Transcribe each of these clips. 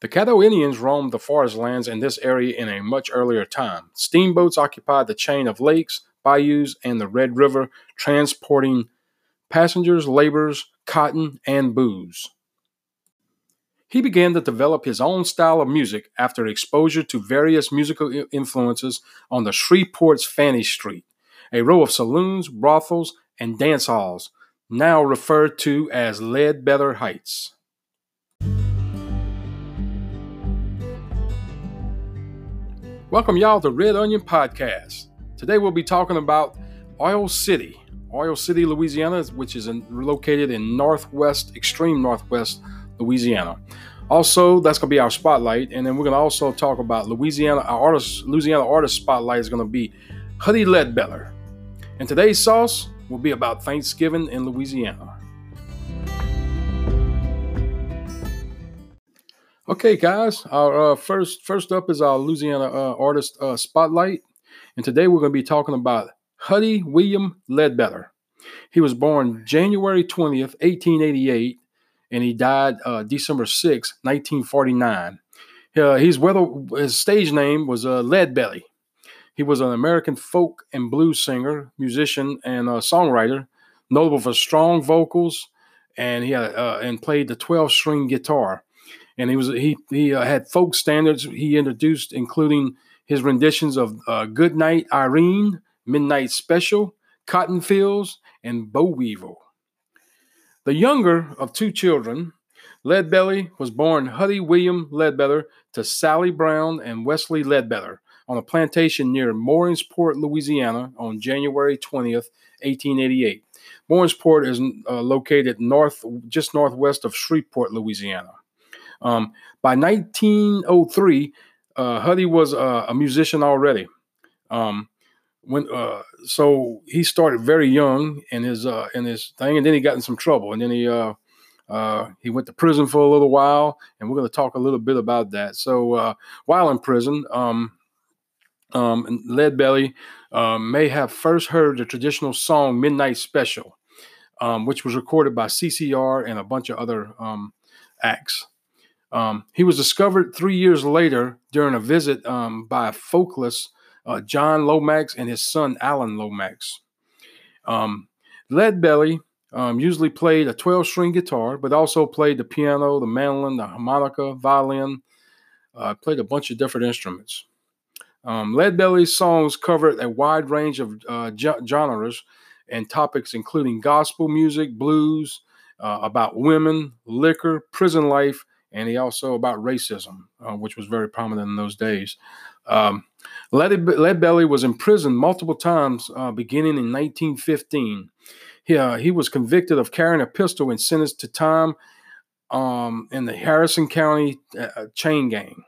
The Caddo Indians roamed the forest lands in this area in a much earlier time. Steamboats occupied the chain of lakes, bayous, and the Red River, transporting passengers, laborers, cotton, and booze. He began to develop his own style of music after exposure to various musical influences on the Shreveport's Fannin Street, a row of saloons, brothels, and dance halls, now referred to as Ledbetter Heights. Welcome, y'all, to Red Onion Podcast. Today we'll be talking about Oil City, Oil City, Louisiana, which is in, located in northwest, extreme northwest Louisiana. Also, that's going to be our spotlight, and then we're going to also talk about Louisiana. Our artist, Louisiana artist spotlight is going to be Huddie Ledbetter, and today's sauce will be about Thanksgiving in Louisiana. Okay, guys. Our uh, first first up is our Louisiana uh, artist uh, spotlight, and today we're going to be talking about Huddie William Ledbetter. He was born January twentieth, eighteen eighty eight, and he died uh, December sixth, nineteen forty nine. Uh, he's whether his stage name was uh, Leadbelly. He was an American folk and blues singer, musician, and songwriter, notable for strong vocals, and he had and played the twelve string guitar and he was he he uh, had folk standards he introduced, including his renditions of uh, "Good Night Irene," "Midnight Special," "Cotton Fields," and "Boll Weevil." The younger of two children, Leadbelly was born Huddie William Ledbetter to Sally Brown and Wesley Ledbetter on a plantation near Mooringsport, Louisiana, on January 20th, 1888. Mooringsport is uh, located north, just northwest of Shreveport, Louisiana. Um, by 1903, uh, Huddie was uh, a musician already. Um, when uh, so he started very young in his uh, in his thing, and then he got in some trouble, and then he uh, uh, he went to prison for a little while, and we're going to talk a little bit about that. So uh, while in prison, um, um, Leadbelly uh, may have first heard the traditional song "Midnight Special," um, which was recorded by CCR and a bunch of other um, acts. Um, he was discovered three years later during a visit um, by folkless uh, John Lomax and his son Alan Lomax. Um, Leadbelly um, usually played a 12 string guitar, but also played the piano, the mandolin, the harmonica, violin, uh, played a bunch of different instruments. Um, Leadbelly's songs covered a wide range of uh, genres and topics, including gospel music, blues, uh, about women, liquor, prison life, and he also about racism, uh, which was very prominent in those days. Um, Leadbelly was imprisoned multiple times uh, beginning in 1915. He, uh, he was convicted of carrying a pistol and sentenced to time um, in the Harrison County uh, chain gang.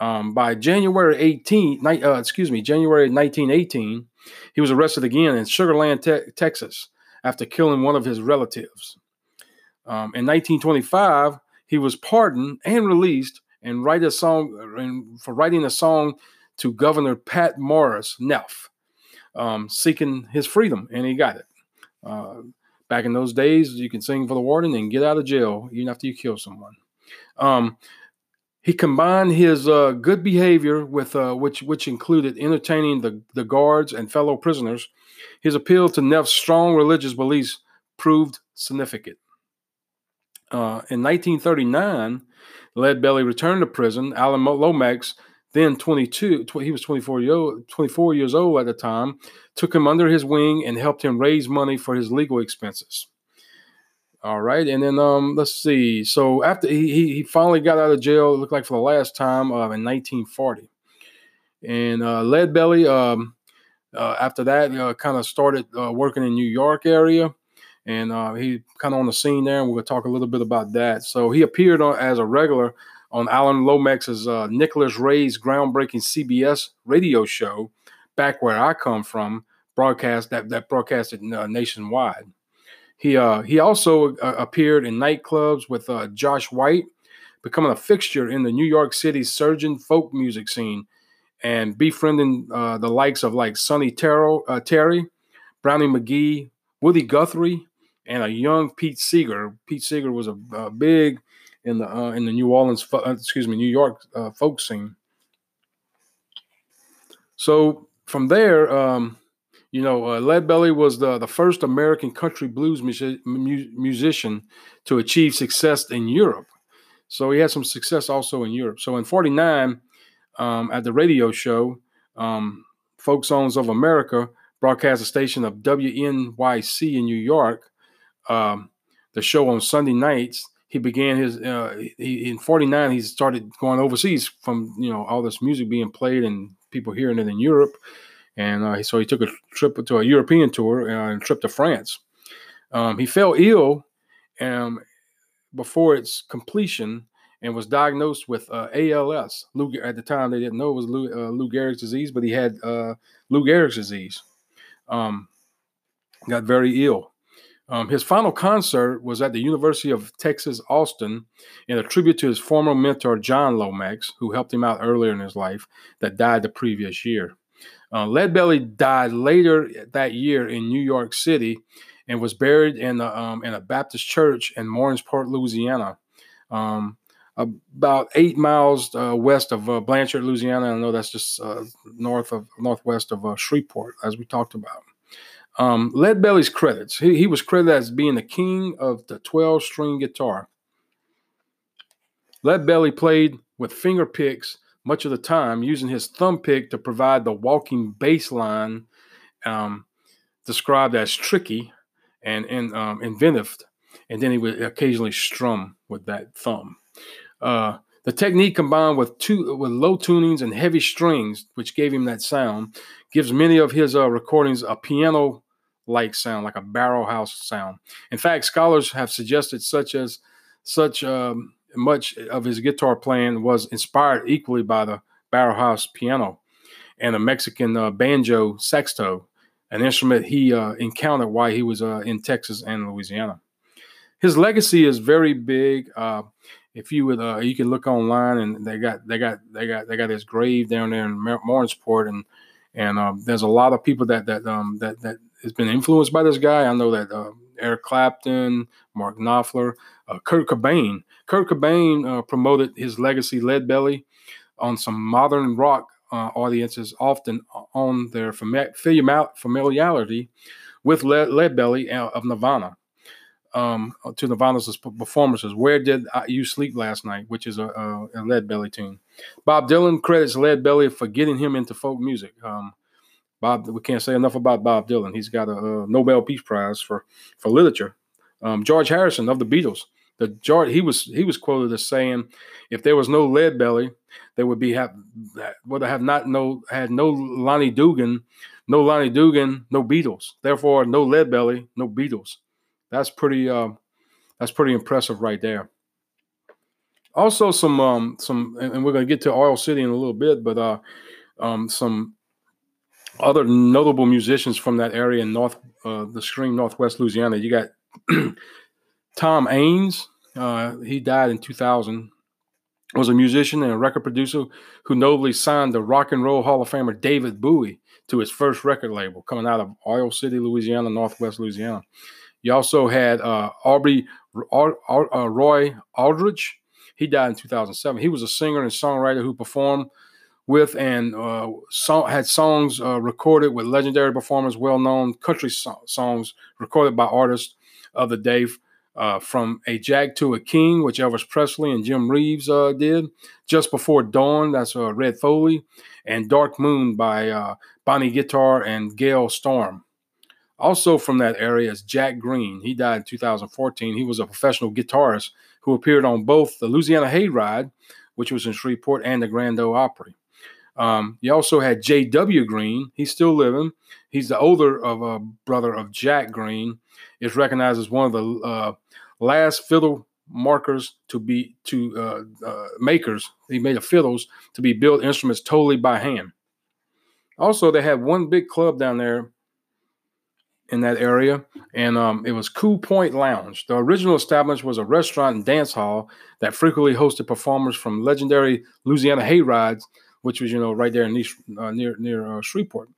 Um, by January 18, uh, excuse me, January 1918, he was arrested again in Sugar Land, te- Texas, after killing one of his relatives. Um, in 1925, he was pardoned and released and write a song and for writing a song to Governor Pat Morris Neff, um, seeking his freedom, and he got it. Uh, back in those days, you can sing for the warden and get out of jail even after you kill someone. Um, he combined his uh, good behavior with uh, which which included entertaining the, the guards and fellow prisoners. His appeal to Neff's strong religious beliefs proved significant. Uh, in 1939, Leadbelly returned to prison. Alan Lomax, then 22, tw- he was 24, year, 24 years old at the time, took him under his wing and helped him raise money for his legal expenses. All right, and then um, let's see. So after he, he finally got out of jail, it looked like for the last time uh, in 1940, and uh, Leadbelly um, uh, after that uh, kind of started uh, working in New York area and uh, he kind of on the scene there, and we're to talk a little bit about that. So he appeared on, as a regular on Alan Lomax's uh, Nicholas Ray's groundbreaking CBS radio show, back where I come from, broadcast that that broadcasted uh, nationwide. He uh, he also uh, appeared in nightclubs with uh, Josh White, becoming a fixture in the New York City surging folk music scene, and befriending the likes of like Sonny Terrell, Terry, Brownie McGhee, Woody Guthrie, and a young Pete Seeger. Pete Seeger was a, a big in the uh, in the New Orleans, uh, excuse me, New York uh, folk scene. So from there, um, you know, uh, Lead Belly was the, the first American country blues mu- musician to achieve success in Europe. So he had some success also in Europe. So in 49, um, at the radio show, um, Folk Songs of America broadcast a station of WNYC in New York. Um, the show on Sunday nights. He began his uh, he, in '49. He started going overseas from you know all this music being played and people hearing it in Europe, and uh, so he took a trip to a European tour uh, and a trip to France. Um, he fell ill um, before its completion and was diagnosed with uh, ALS. Lou, at the time, they didn't know it was Lou, uh, Lou Gehrig's disease, but he had uh, Lou Gehrig's disease. Um, got very ill. Um, his final concert was at the University of Texas, Austin, in a tribute to his former mentor, John Lomax, who helped him out earlier in his life, that died the previous year. Uh, Leadbelly died later that year in New York City and was buried in a, um, in a Baptist church in Morrisport, Louisiana. Um, about eight miles uh, west of uh, Blanchard, Louisiana. I know that's just uh, north of northwest of uh, Shreveport, as we talked about. Um, Leadbelly's credits. He, he, was credited as being the king of the 12 string guitar. Leadbelly played with finger picks much of the time, using his thumb pick to provide the walking bass line, um, described as tricky and, and um, inventive. And then he would occasionally strum with that thumb. Uh, the technique combined with two with low tunings and heavy strings, which gave him that sound, gives many of his uh, recordings a piano-like sound, like a barrel house sound. In fact, scholars have suggested such as such um, much of his guitar playing was inspired equally by the barrel house piano and a Mexican uh, banjo sexto, an instrument he uh, encountered while he was uh, in Texas and Louisiana. His legacy is very big. If you would, uh, you can look online and they got they got they got they got his grave down there in Morrisport, and and um, there's a lot of people that that um, that that has been influenced by this guy. I know that uh, Eric Clapton, Mark Knopfler, uh, Kurt Cobain. Kurt Cobain uh, promoted his legacy, Lead Belly, on some modern rock uh, audiences, often on their familiarity with Lead, Lead Belly uh, of Nirvana um, to Nirvana's performances. Where did you sleep last night? Which is a, a, a Lead Belly tune. Bob Dylan credits Lead Belly for getting him into folk music. Um, Bob, we can't say enough about Bob Dylan. He's got a, a Nobel Peace Prize for for literature. Um, George Harrison of the Beatles. The George he was he was quoted as saying, "If there was no Lead Belly, there would be have would have not no had no Lonnie Donegan, no Lonnie Donegan, no Beatles. Therefore, no Lead Belly, no Beatles." That's pretty uh, that's pretty impressive right there. Also, some um, some, and we're going to get to Oil City in a little bit, but uh, um, some other notable musicians from that area in North, uh, the extreme Northwest Louisiana. You got Tom Ayres. Uh, he died in 2000. Was a musician and a record producer who nobly signed the Rock and Roll Hall of Famer David Bowie to his first record label, coming out of Oil City, Louisiana, Northwest Louisiana. You also had uh, Aubrey uh, Roy Aldridge. He died in 2007. He was a singer and songwriter who performed with and uh, song, had songs uh, recorded with legendary performers, well-known country so- songs recorded by artists of the day, uh, from "A Jack to a King," which Elvis Presley and Jim Reeves uh, did, "Just Before Dawn," that's uh, Red Foley, and "Dark Moon" by uh, Bonnie Guitar and Gale Storm. Also from that area is Jack Green. He died in 2014. He was a professional guitarist who appeared on both the Louisiana Hayride, which was in Shreveport, and the Grand Ole Opry. Um, you also had J.W. Green. He's still living. He's the older of a brother of Jack Green. Is recognized as one of the uh, last fiddle markers to be to uh, uh, makers. He made the fiddles to be built instruments totally by hand. Also, they had one big club down there in that area, and um, it was Cool Point Lounge. The original establishment was a restaurant and dance hall that frequently hosted performers from legendary Louisiana hayrides, which was you know right there in East, uh, near near uh, Shreveport.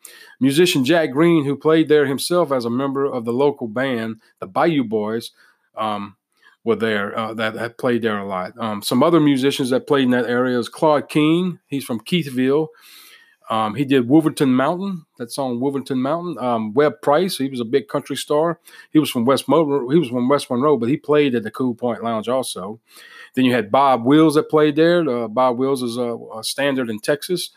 Musician Jack Green, who played there himself as a member of the local band, the Bayou Boys, um, were there uh, that had played there a lot. Um, some other musicians that played in that area is Claude King. He's from Keithville. Um, he did Wolverton Mountain, that song Wolverton Mountain. Um, Webb Pierce, he was a big country star. He was from West Monroe, he was from West Monroe, but he played at the Cool Point Lounge also. Then you had Bob Wills that played there. Uh, Bob Wills is a, a, standard in Texas.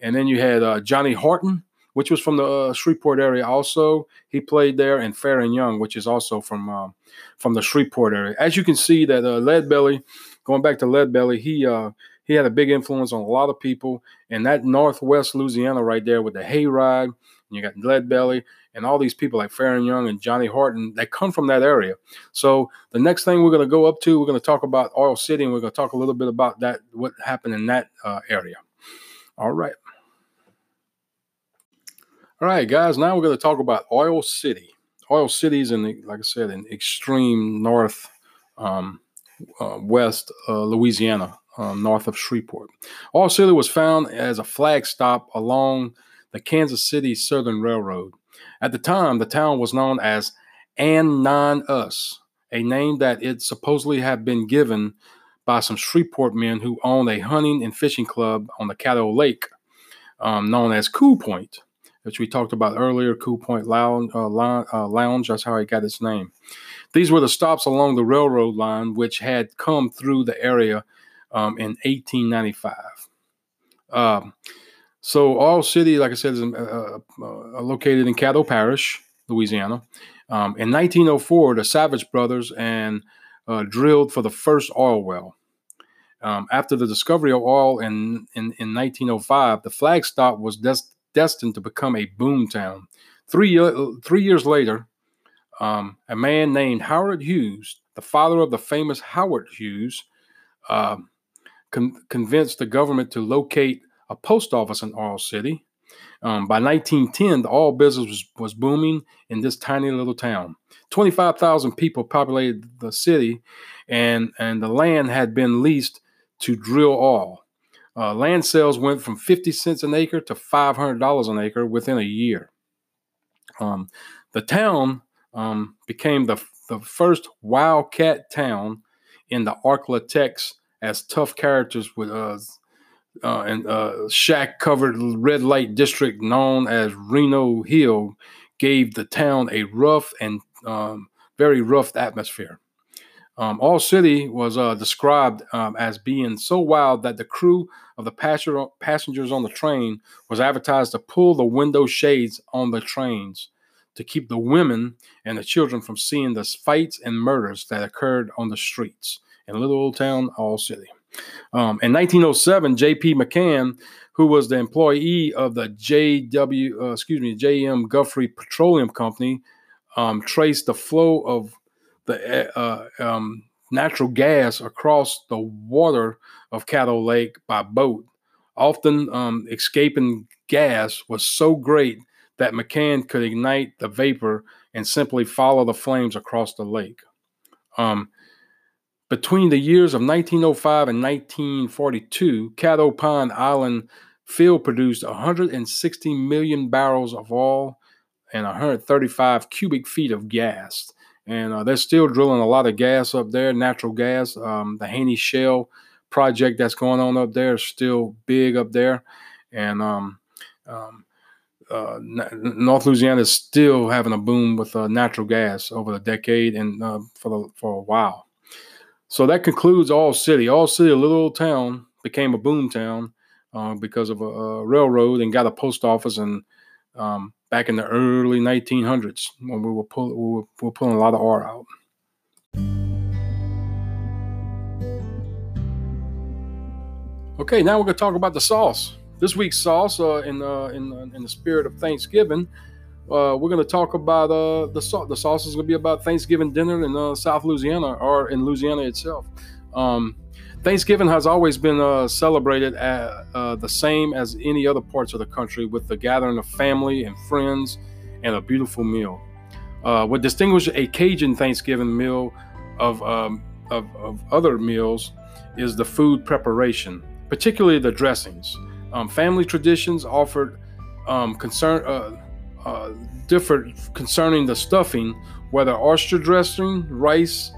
And then you had uh, Johnny Horton, which was from the uh, Shreveport area also. He played there, and Faron Young, which is also from um, from the Shreveport area. As you can see, that uh, Lead Belly, going back to Lead Belly, he uh, he had a big influence on a lot of people. And that Northwest Louisiana right there with the Hayride, and you got Lead Belly, and all these people like Faron Young and Johnny Horton that come from that area. So the next thing we're going to go up to, we're going to talk about Oil City, and we're going to talk a little bit about that, what happened in that uh, area. All right. All right, guys. Now we're going to talk about Oil City. Oil City is in, the, like I said, in extreme north um, uh, west uh, Louisiana um, north of Shreveport. City was found as a flag stop along the Kansas City Southern Railroad. At the time, the town was known as Ananias, a name that it supposedly had been given by some Shreveport men who owned a hunting and fishing club on the Caddo Lake, um, known as Cool Point, which we talked about earlier. Cool Point Lounge, uh, uh, Lounge, that's how it got its name. These were the stops along the railroad line which had come through the area um, in 1895. Um, so, Oil City, like I said, is uh, uh, located in Caddo Parish, Louisiana. Um, in 1904, the Savage brothers and uh, drilled for the first oil well. Um, after the discovery of oil in, in, in 1905, the flag stop was des- destined to become a boom town. Three, three years later, um, a man named Howard Hughes, the father of the famous Howard Hughes, uh, con- convinced the government to locate a post office in Oil City. Um, by 1910, the oil business was, was booming in this tiny little town. 25,000 people populated the city, and, and the land had been leased to drill oil. Uh, land sales went from 50 cents an acre to $500 an acre within a year. Um, the town um, became the, the first wildcat town in the Arklatex as tough characters with uh, uh, and uh, shack covered red light district known as Reno Hill gave the town a rough and um, very rough atmosphere. Um, Oil City was uh, described um, as being so wild that the crew of the passenger, passengers on the train was advertised to pull the window shades on the trains to keep the women and the children from seeing the fights and murders that occurred on the streets in little old town Oil City. Um, in 1907, J.P. McCann, who was the employee of the J.W. Uh, excuse me, J.M. Guffey Petroleum Company, um, traced the flow of the uh, um, natural gas across the water of Caddo Lake by boat. Often, um, escaping gas was so great that McCann could ignite the vapor and simply follow the flames across the lake. Um, between the years of 1905 and 1942, Caddo Pine Island field produced 160 million barrels of oil and 135 cubic feet of gas. And uh, they're still drilling a lot of gas up there, natural gas. Um, the Haney Shell project that's going on up there is still big up there. And um, um, uh, North Louisiana is still having a boom with uh, natural gas over the decade and uh, for the, for a while. So that concludes Oil City. Oil City, a little old town, became a boom town uh, because of a, a, railroad and got a post office. And um, back in the early 1900s, when we were, pull, we were, we were pulling a lot of ore out. Okay, now we're going to talk about the sauce. This week's sauce, uh, in uh, in uh, in the spirit of Thanksgiving, uh, we're going to talk about uh, the sauce. The sauce is going to be about Thanksgiving dinner in uh, South Louisiana or in Louisiana itself. Um, Thanksgiving has always been uh, celebrated at, uh, the same as any other parts of the country with the gathering of family and friends and a beautiful meal. What distinguishes a Cajun Thanksgiving meal of, um, of, of, other meals is the food preparation, particularly the dressings. Um, family traditions offered um, concern uh, differed concerning the stuffing, whether oyster dressing, rice,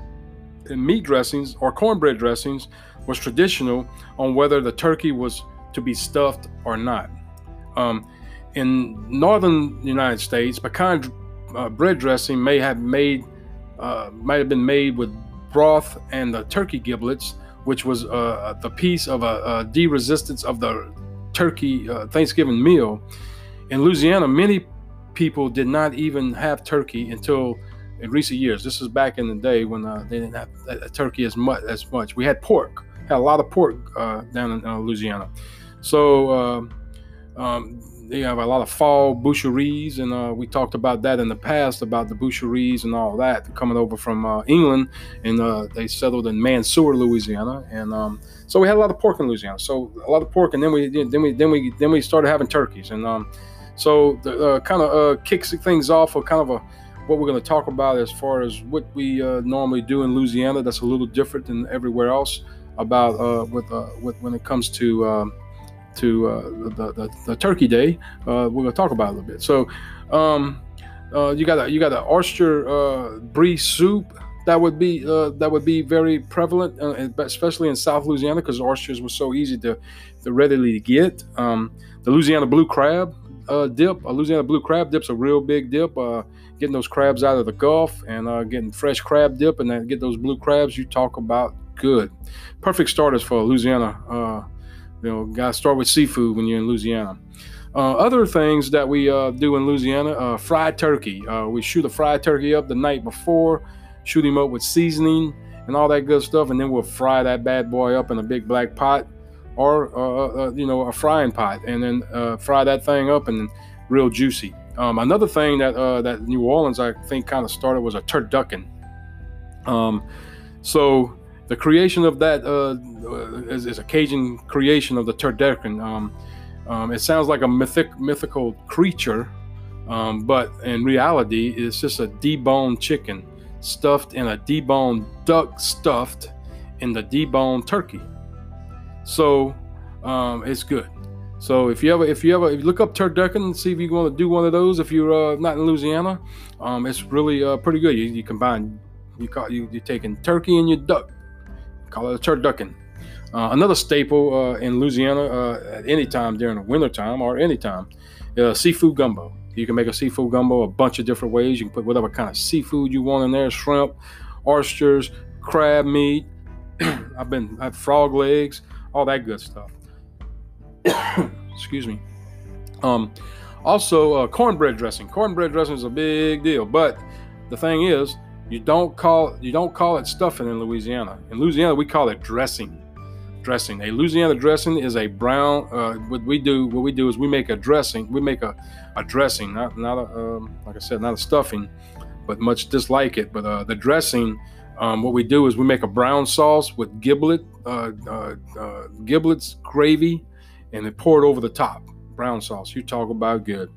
in meat dressings or cornbread dressings was traditional on whether the turkey was to be stuffed or not. Um, in northern United States, pecan uh, bread dressing may have made uh, might have been made with broth and the turkey giblets, which was uh, the piece of a, a de-resistance of the turkey uh, Thanksgiving meal. In Louisiana, many people did not even have turkey until in recent years. This is back in the day when uh, they didn't have a turkey as much. As much, we had pork. Had a lot of pork uh, down in uh, Louisiana. So um, um, they have a lot of fall boucheries, and uh, we talked about that in the past about the boucheries and all that coming over from uh, England, and uh, they settled in Mansura, Louisiana, and um, so we had a lot of pork in Louisiana. So a lot of pork, and then we then we then we then we started having turkeys, and um, so the uh, kind of uh, kicks things off of kind of a what we're going to talk about as far as what we uh, normally do in Louisiana. That's a little different than everywhere else about with, with when it comes to um, to uh, the, the, the, Turkey Day. Uh, we're going to talk about a little bit. So, um, uh, you got a you got an oyster uh, brie soup that would be uh, that would be very prevalent, uh, especially in South Louisiana, because oysters were so easy to, to readily get. Um, the Louisiana blue crab dip, a Louisiana blue crab dip's a real big dip. getting those crabs out of the Gulf and getting fresh crab dip, and then get those blue crabs. You talk about good, perfect starters for Louisiana you know, got to start with seafood when you're in Louisiana. Uh, other things that we uh, do in Louisiana, uh, fried turkey. Uh, we shoot a fried turkey up the night before, shoot him up with seasoning and all that good stuff, and then we'll fry that bad boy up in a big black pot or uh, uh, you know a frying pot, and then fry that thing up and real juicy. Um, another thing that that New Orleans I think kind of started was a turducken. Um, so the creation of that uh, is, is, a Cajun creation of the turducken. Um, um, it sounds like a mythic, mythical creature, um, but in reality, it's just a deboned chicken stuffed in a deboned duck stuffed in the deboned turkey. So um, it's good. So if you ever, if you ever, if you look up turducken, and see if you want to do one of those. If you're uh, not in Louisiana, um, it's really uh, pretty good. You, you combine, you call you you're taking turkey and your duck call it a turducken. Uh, another staple uh, in Louisiana uh, at any time during the wintertime or any time, uh, seafood gumbo. You can make a seafood gumbo a bunch of different ways. You can put whatever kind of seafood you want in there shrimp, oysters, crab meat. I've been, I've frog legs, all that good stuff. Excuse me. Um, also, uh, cornbread dressing. Cornbread dressing is a big deal, but the thing is, you don't call you don't call it stuffing in Louisiana. In Louisiana, we call it dressing. Dressing. A Louisiana dressing is a brown. Uh, what we do, what we do is we make a dressing. We make a, a dressing, not not a um, like I said, not a stuffing, but much dislike it. But uh, the dressing, um, what we do is we make a brown sauce with giblet, uh, uh, uh giblets gravy, and then pour it over the top. Brown sauce. You talk about good.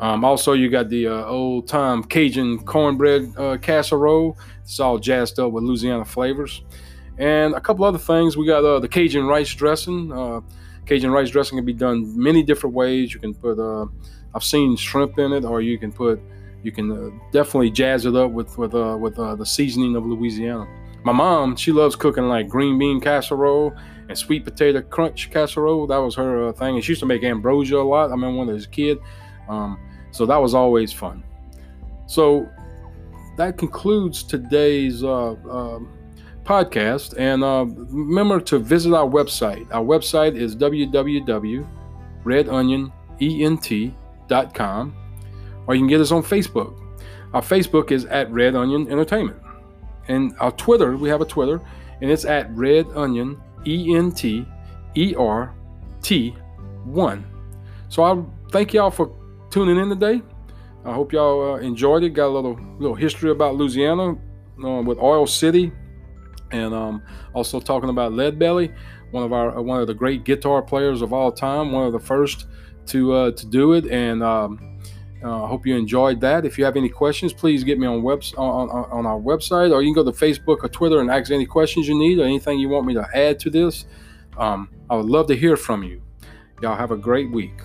Um, also, you got the uh, old time Cajun cornbread uh, casserole. It's all jazzed up with Louisiana flavors. And a couple other things. We got uh, the Cajun rice dressing. Cajun rice dressing can be done many different ways. You can put, I've seen shrimp in it, or you can put, you can uh, definitely jazz it up with with with the seasoning of Louisiana. My mom, she loves cooking like green bean casserole and sweet potato crunch casserole. That was her thing. And she used to make ambrosia a lot. I remember when I was a kid. Um, so that was always fun. So that concludes today's uh, uh, podcast. And uh, remember to visit our website. Our website is www.redonionent.com, or you can get us on Facebook. Our Facebook is at Red Onion Entertainment. And our Twitter, we have a Twitter, and it's at Red Onion E N T E R T 1. So I thank y'all for tuning in today. I hope y'all uh, enjoyed it. Got a little little history about Louisiana uh, with Oil City, and um, also talking about Lead Belly, one of our uh, one of the great guitar players of all time, one of the first to uh, to do it. And um, uh, I hope you enjoyed that. If you have any questions, please get me on webs on, on, on our website, or you can go to Facebook or Twitter and ask any questions you need or anything you want me to add to this. Um, I would love to hear from you. Y'all have a great week.